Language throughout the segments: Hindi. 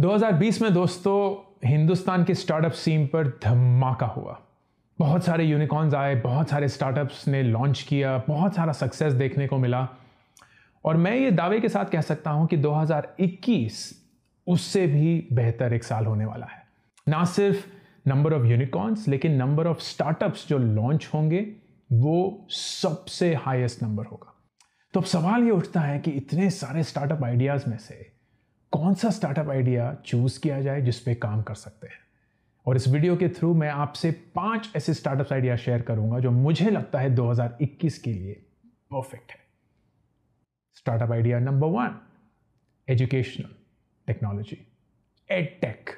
2020 में दोस्तों, हिंदुस्तान के स्टार्टअप सीन पर धमाका हुआ। बहुत सारे यूनिकॉर्न्स आए, बहुत सारे स्टार्टअप्स ने लॉन्च किया, बहुत सारा सक्सेस देखने को मिला। और मैं ये दावे के साथ कह सकता हूँ कि 2021 उससे भी बेहतर एक साल होने वाला है। ना सिर्फ़ नंबर ऑफ़ यूनिकॉर्न्स लेकिन नंबर ऑफ़ स्टार्टअप्स जो लॉन्च होंगे, वो सबसे हाईएस्ट नंबर होगा। तो अब सवाल ये उठता है कि इतने सारे स्टार्टअप आइडियाज़ में से कौन सा स्टार्टअप आइडिया चूज़ किया जाए जिस पे काम कर सकते हैं? और इस वीडियो के थ्रू मैं आपसे पाँच ऐसे स्टार्टअप आइडिया शेयर करूँगा जो मुझे लगता है 2021 के लिए परफेक्ट है। Startup idea number one educational technology edtech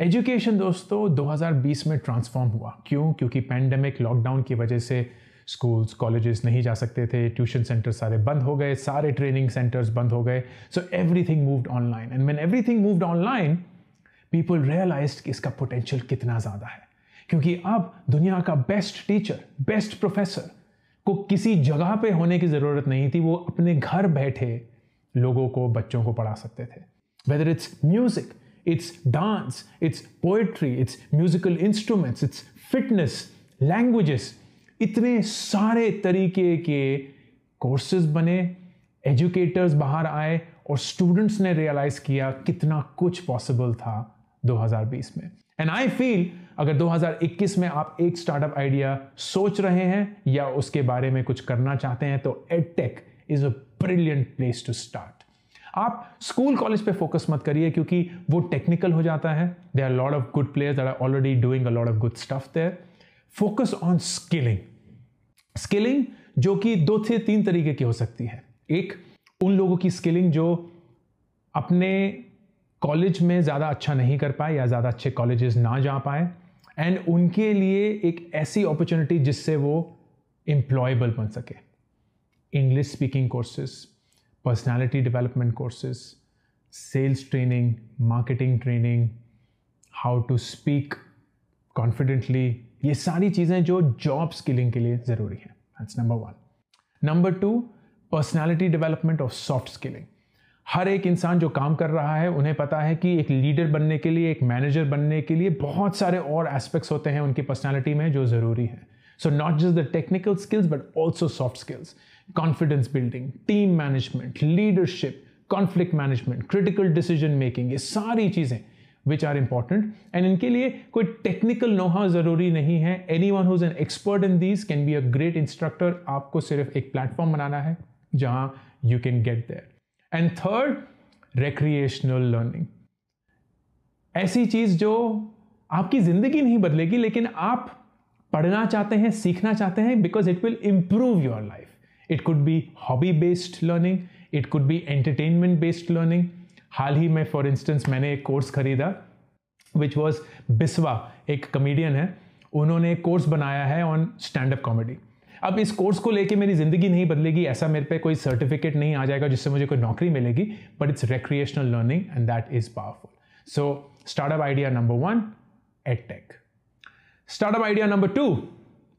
education दोस्तों 2020 में ट्रांसफॉर्म हुआ। क्यों? क्योंकि पैंडेमिक लॉकडाउन की वजह से स्कूल्स कॉलेजेस नहीं जा सकते थे ट्यूशन सेंटर सारे बंद हो गए, सारे ट्रेनिंग सेंटर्स बंद हो गए। So everything moved online and when everything moved online people realize कि इसका पोटेंशियल कितना ज़्यादा है। क्योंकि अब दुनिया का बेस्ट टीचर बेस्ट प्रोफेसर को किसी जगह पे होने की ज़रूरत नहीं थी, वो अपने घर बैठे लोगों को, बच्चों को पढ़ा सकते थे। Whether it's music it's dance it's poetry it's musical instruments it's fitness languages इतने सारे तरीके के कोर्सेज बने एजुकेटर्स बाहर आए और स्टूडेंट्स ने रियलाइज़ किया कितना कुछ पॉसिबल था 2020 में। एंड आई फील अगर 2021 में आप एक स्टार्टअप आइडिया सोच रहे हैं या उसके बारे में कुछ करना चाहते हैं तो edtech is a brilliant place to start आप स्कूल कॉलेज पे फोकस मत करिए क्योंकि वो टेक्निकल हो जाता है। They are lot of good players are already doing a lot of good stuff there focus on skilling skilling जो कि दो से तीन तरीके की हो सकती है। एक, उन लोगों की स्किलिंग जो अपने कॉलेज में ज़्यादा अच्छा नहीं कर पाए या ज़्यादा अच्छे कॉलेजेस ना जा पाए एंड उनके लिए एक ऐसी अपॉर्चुनिटी जिससे वो एम्प्लॉयबल बन सके। English speaking courses personality development courses sales training marketing training how to speak confidently ये सारी चीज़ें जो जॉब स्किलिंग के लिए ज़रूरी है। Number one number two personality development of soft skilling हर एक इंसान जो काम कर रहा है, उन्हें पता है कि एक लीडर बनने के लिए, एक मैनेजर बनने के लिए बहुत सारे और एस्पेक्ट्स होते हैं उनकी पर्सनैलिटी में जो ज़रूरी है। So not just the technical skills but also soft skills confidence building team management leadership conflict management critical decision making ये सारी चीज़ें विच आर इंपॉर्टेंट एंड इनके लिए कोई टेक्निकल नोहा ज़रूरी नहीं है. Anyone who's an expert in these can be a great instructor आपको सिर्फ़ एक प्लेटफॉर्म बनाना है जहाँ you can get there and third recreational learning ऐसी चीज़ जो आपकी ज़िंदगी नहीं बदलेगी, लेकिन आप पढ़ना चाहते हैं, सीखना चाहते हैं because it will improve your life it could be hobby based learning it could be entertainment based learning हाल ही में फॉर इंस्टेंस मैंने एक कोर्स खरीदा विच वॉज़ बिस्वा, एक कमेडियन है। उन्होंने एक कोर्स बनाया है ऑन स्टैंड अप कॉमेडी अब इस कोर्स को लेके मेरी ज़िंदगी नहीं बदलेगी, ऐसा मेरे पे कोई सर्टिफिकेट नहीं आ जाएगा जिससे मुझे कोई नौकरी मिलेगी but it's recreational learning and that is powerful so startup idea number one edtech startup idea number two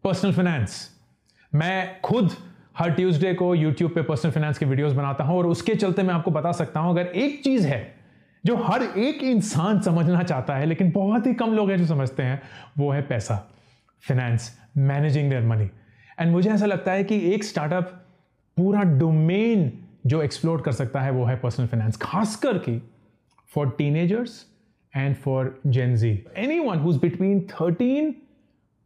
personal finance मैं खुद हर ट्यूसडे को यूट्यूब पे पर्सनल फाइनेंस के वीडियोस बनाता हूँ और उसके चलते मैं आपको बता सकता हूँ, अगर एक चीज़ है जो हर एक इंसान समझना चाहता है, लेकिन बहुत ही कम लोग हैं जो समझते हैं, वो है पैसा। Finance managing their money and मुझे ऐसा लगता है कि एक स्टार्टअप पूरा डोमेन जो एक्सप्लोर कर सकता है, वो है पर्सनल फाइनेंस खास करके for teenagers and for Gen Z anyone who's between thirteen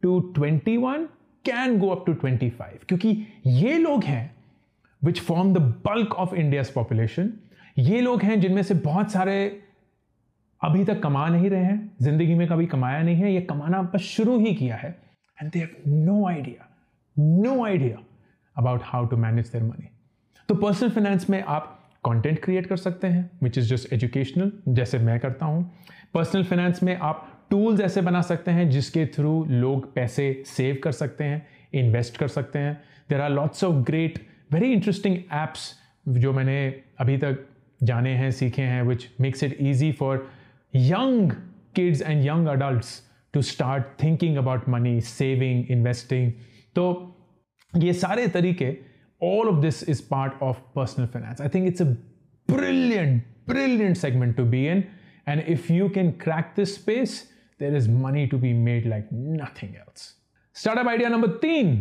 to twenty one can go up to 25 क्योंकि ये लोग हैं which form the bulk of India's population ये लोग हैं जिनमें से बहुत सारे अभी तक कमा नहीं रहे हैं, ज़िंदगी में कभी कमाया नहीं है, ये कमाना बस शुरू ही किया है। And they have no idea no idea about how to manage their money तो पर्सनल फाइनेंस में आप कंटेंट क्रिएट कर सकते हैं विच इज़ जस्ट एजुकेशनल जैसे मैं करता हूँ। पर्सनल फाइनेंस में आप टूल्स ऐसे बना सकते हैं जिसके थ्रू लोग पैसे सेव कर सकते हैं इन्वेस्ट कर सकते हैं। There are lots of great very interesting apps जो मैंने अभी तक जाने हैं सीखे हैं which makes it easy for young kids and young adult to start thinking about money saving investing तो ये सारे तरीके all of this is part of personal finance I think it's a brilliant brilliant segment to be in and if you can crack this space, there is money to be made like nothing else. Startup idea number three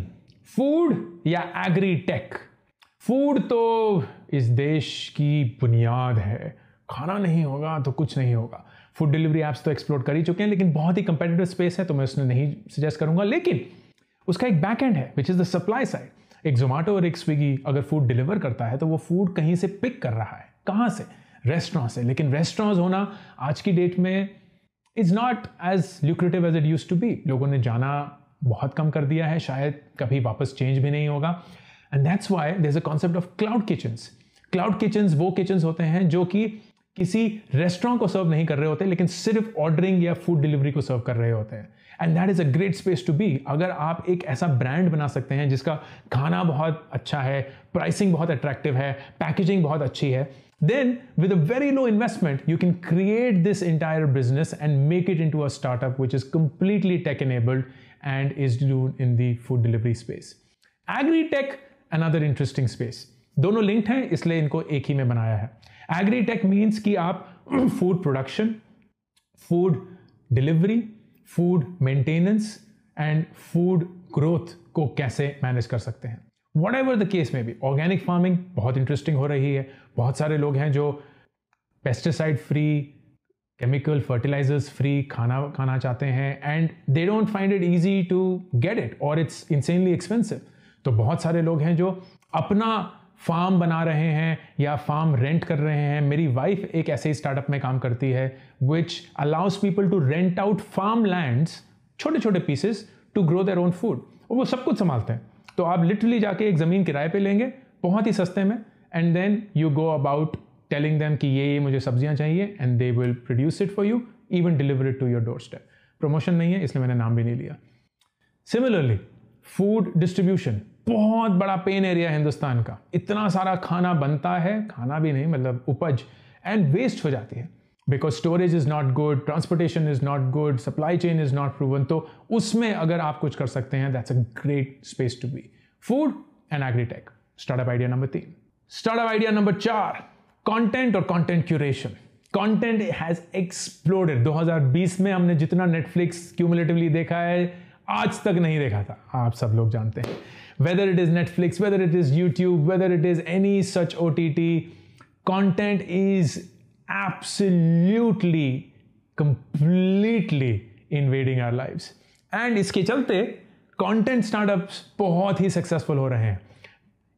food या एग्री टेक फ़ूड तो इस देश की बुनियाद है। खाना नहीं होगा तो कुछ नहीं होगा। फ़ूड डिलीवरी ऐप्स तो एक्सप्लोर कर ही चुके हैं, लेकिन बहुत ही कंपेटिटिव स्पेस है तो मैं उसने नहीं सजेस्ट करूँगा। लेकिन उसका एक बैक एंड है which is the supply side एक जोमेटो और एक स्विगी अगर फ़ूड डिलीवर करता है तो वो फ़ूड कहीं से पिक कर रहा है। कहाँ से? रेस्टोरेंट से। लेकिन रेस्टोरेंट्स होना आज की डेट में is not as lucrative as it used to be लोगों ने जाना बहुत कम कर दिया है, शायद कभी वापस चेंज भी नहीं होगा। And that's why there is a concept of cloud kitchens cloud kitchens वो किचन्स होते हैं जो कि किसी रेस्टोरेंट को सर्व नहीं कर रहे होते, लेकिन सिर्फ़ ऑर्डरिंग या फ़ूड डिलीवरी को सर्व कर रहे होते हैं। And that is a great space to be अगर आप एक ऐसा ब्रांड बना सकते हैं जिसका खाना बहुत अच्छा है प्राइसिंग बहुत अट्रैक्टिव है पैकेजिंग बहुत अच्छी है then with a very low investment you can create this entire business and make it in a startup which is completely tech enabled and is do in the food delivery space agritech another interesting space दोनों लिंक्ड हैं, इसलिए इनको एक ही में बनाया है। एग्री टेक मीन्स कि आप food production food delivery food maintenance and food growth को कैसे मैनेज कर सकते हैं। वट एवर द केस में भी ऑर्गेनिक फ़ार्मिंग बहुत इंटरेस्टिंग हो रही है। बहुत सारे लोग हैं जो pesticide free chemical fertilisers free खाना खाना चाहते हैं and they don't find it easy to get it और इट्स इंसेनली एक्सपेंसिव तो बहुत सारे लोग हैं जो अपना फार्म बना रहे हैं या फार्म रेंट कर रहे हैं, मेरी वाइफ एक ऐसे ही स्टार्टअप में काम करती है which allows people to rent out farm lands छोटे छोटे pieces to grow their own food और वो सब कुछ संभालते हैं। तो आप लिटरली जाके एक ज़मीन किराए पे लेंगे, बहुत ही सस्ते में and then you go about telling them कि ये ये मुझे सब्ज़ियाँ चाहिए and they will produce it for you even deliver it to your door step promotion नहीं है, इसलिए मैंने नाम भी नहीं लिया। सिमिलरली फ़ूड डिस्ट्रीब्यूशन बहुत बड़ा पेन एरिया हिंदुस्तान का। इतना सारा खाना बनता है, खाना भी नहीं मतलब उपज एंड वेस्ट हो जाती है। Because storage is not good transportation is not good supply chain is not proven तो उसमें अगर आप कुछ कर सकते हैं that's a great space to be food and agritech startup idea number तीन। स्टार्टअप आइडिया नंबर चार। कंटेंट और content curation content has exploded 2020 में हमने जितना नेटफ्लिक्स क्यूमुलेटिवली देखा है, आज तक नहीं देखा था। आप सब लोग जानते हैं। Whether it is Netflix, whether it is YouTube, whether it is any such OTT, content is absolutely, completely invading our lives. And इसके चलते content startups बहुत ही successful हो रहे हैं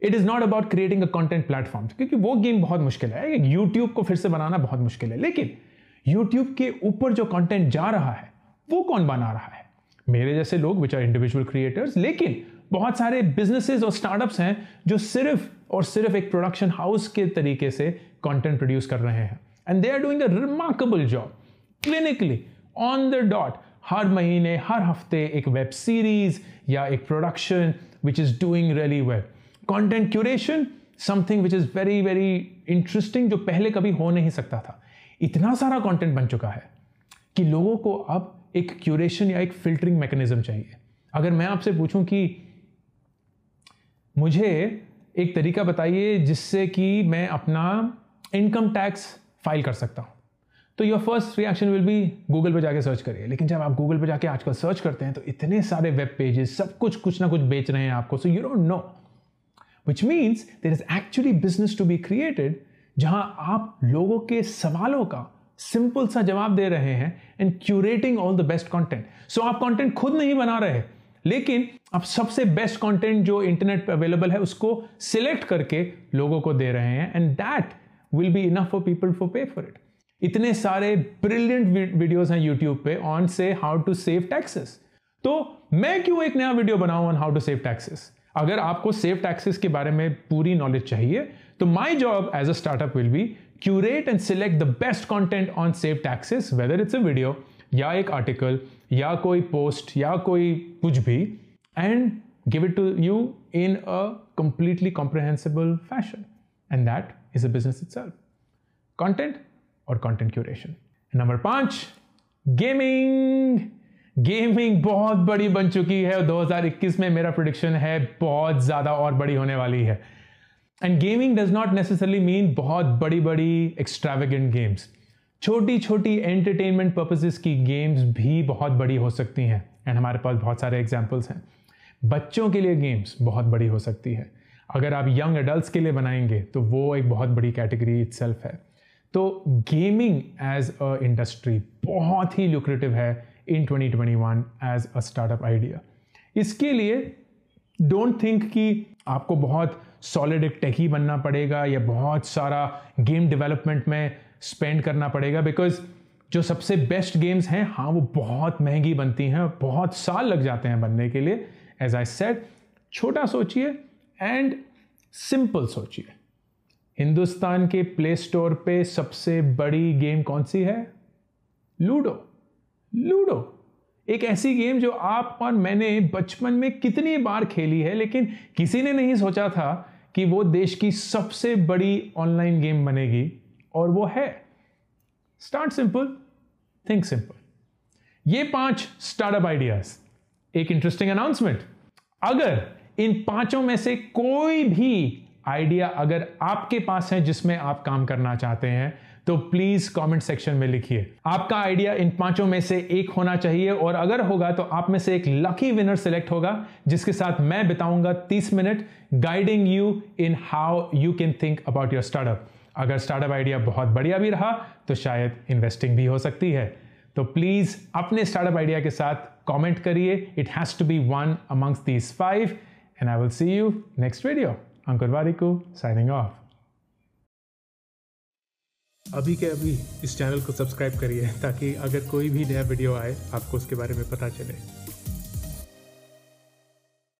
it is not about creating a content platform क्योंकि वो गेम बहुत मुश्किल है यूट्यूब को फिर से बनाना बहुत मुश्किल है लेकिन यूट्यूब के ऊपर जो कंटेंट जा रहा है वो कौन बना रहा है मेरे जैसे लोग विच आर इंडिविजुअल क्रिएटर्स लेकिन बहुत सारे बिजनेसेस और स्टार्टअप्स हैं जो सिर्फ़ और सिर्फ़ एक प्रोडक्शन हाउस के तरीके से कंटेंट प्रोड्यूस कर रहे हैं। And they are doing a remarkable job clinically on the dot हर महीने, हर हफ़्ते एक वेब सीरीज़ या एक production which is doing really well content curation something which is very very interesting जो पहले कभी हो नहीं सकता था। इतना सारा कंटेंट बन चुका है कि लोगों को अब एक क्यूरेशन या एक फिल्टरिंग मैकेनिज्म चाहिए। अगर मैं आपसे पूछूँ कि मुझे एक तरीका बताइए जिससे कि मैं अपना इनकम टैक्स फ़ाइल कर सकता हूँ। तो your first reaction will be Google पर जाके सर्च करिए। लेकिन जब आप गूगल पर जाके आजकल सर्च करते हैं तो इतने सारे वेब पेजेस सब कुछ कुछ ना कुछ बेच रहे हैं आपको। So you don't know which means there is actually business to be created जहाँ आप लोगों के सवालों का सिंपल सा जवाब दे रहे हैं and curating all the best content so आप कॉन्टेंट खुद नहीं बना रहे लेकिन आप सबसे बेस्ट कंटेंट जो इंटरनेट पे अवेलेबल है, उसको सिलेक्ट करके लोगों को दे रहे हैं and that will be enough for people for pay for it इतने सारे ब्रिलियंट वीडियोस हैं यूट्यूब पे ऑन से हाउ टू सेव टैक्सेस तो मैं क्यों एक नया वीडियो बनाऊँ on how to save taxes अगर आपको सेव टैक्सेस के बारे में पूरी नॉलेज चाहिए तो my job as a startup will be curate and select the best content on save taxes whether it's video या एक आर्टिकल या कोई पोस्ट या कोई कुछ भी and give it to you in a completely comprehensible fashion and that is a business itself content और कॉन्टेंट क्यूरेशन नंबर पाँच गेमिंग गेमिंग बहुत बड़ी बन चुकी है। 2021 में मेरा प्रोडिक्शन है, बहुत ज़्यादा और बड़ी होने वाली है। And gaming does not necessarily mean बहुत बड़ी बड़ी एक्स्ट्रावेगेंट गेम्स छोटी छोटी एंटरटेनमेंट पर्पसेस की गेम्स भी बहुत बड़ी हो सकती हैं। एंड हमारे पास बहुत सारे एग्जाम्पल्स हैं। बच्चों के लिए गेम्स बहुत बड़ी हो सकती है। अगर आप यंग एडल्ट के लिए बनाएँगे तो वो एक बहुत बड़ी कैटेगरी इट है। तो गेमिंग एज अ इंडस्ट्री बहुत ही लुक्रेटिव है in 2021 as a startup idea इसके लिए डोंट थिंक कि आपको बहुत सॉलिड एक टेकी बनना पड़ेगा या बहुत सारा गेम डेवलपमेंट में स्पेंड करना पड़ेगा बिकॉज़ जो सबसे बेस्ट गेम्स हैं हाँ वो बहुत महँगी बनती हैं, बहुत साल लग जाते हैं बनने के लिए। एज आई सेड छोटा सोचिए एंड सिंपल सोचिए। हिंदुस्तान के प्ले स्टोर पे सबसे बड़ी गेम कौन सी है? लूडो लूडो एक ऐसी गेम जो आप और मैंने बचपन में कितनी बार खेली है, लेकिन किसी ने नहीं सोचा था कि वो देश की सबसे बड़ी ऑनलाइन गेम बनेगी। और वो है। स्टार्ट सिंपल थिंक सिंपल ये पाँच स्टार्टअप आइडियाज़ एक इंटरेस्टिंग अनाउंसमेंट अगर इन पाँचों में से कोई भी आइडिया अगर आपके पास है जिसमें आप काम करना चाहते हैं तो प्लीज़ कमेंट सेक्शन में लिखिए। आपका आइडिया इन पाँचों में से एक होना चाहिए और अगर होगा तो आप में से एक लकी विनर सिलेक्ट होगा, जिसके साथ मैं बिताऊँगा 30 minute guiding you in how you can think about your startup अगर स्टार्टअप आइडिया बहुत बढ़िया भी रहा तो शायद इन्वेस्टिंग भी हो सकती है। तो प्लीज़ अपने स्टार्टअप आइडिया के साथ कमेंट करिए। It has to be one amongst these five and I will see you next video Ankur Warikoo signing off अभी के अभी इस चैनल को सब्सक्राइब करिए, ताकि अगर कोई भी नया वीडियो आए, आपको उसके बारे में पता चले।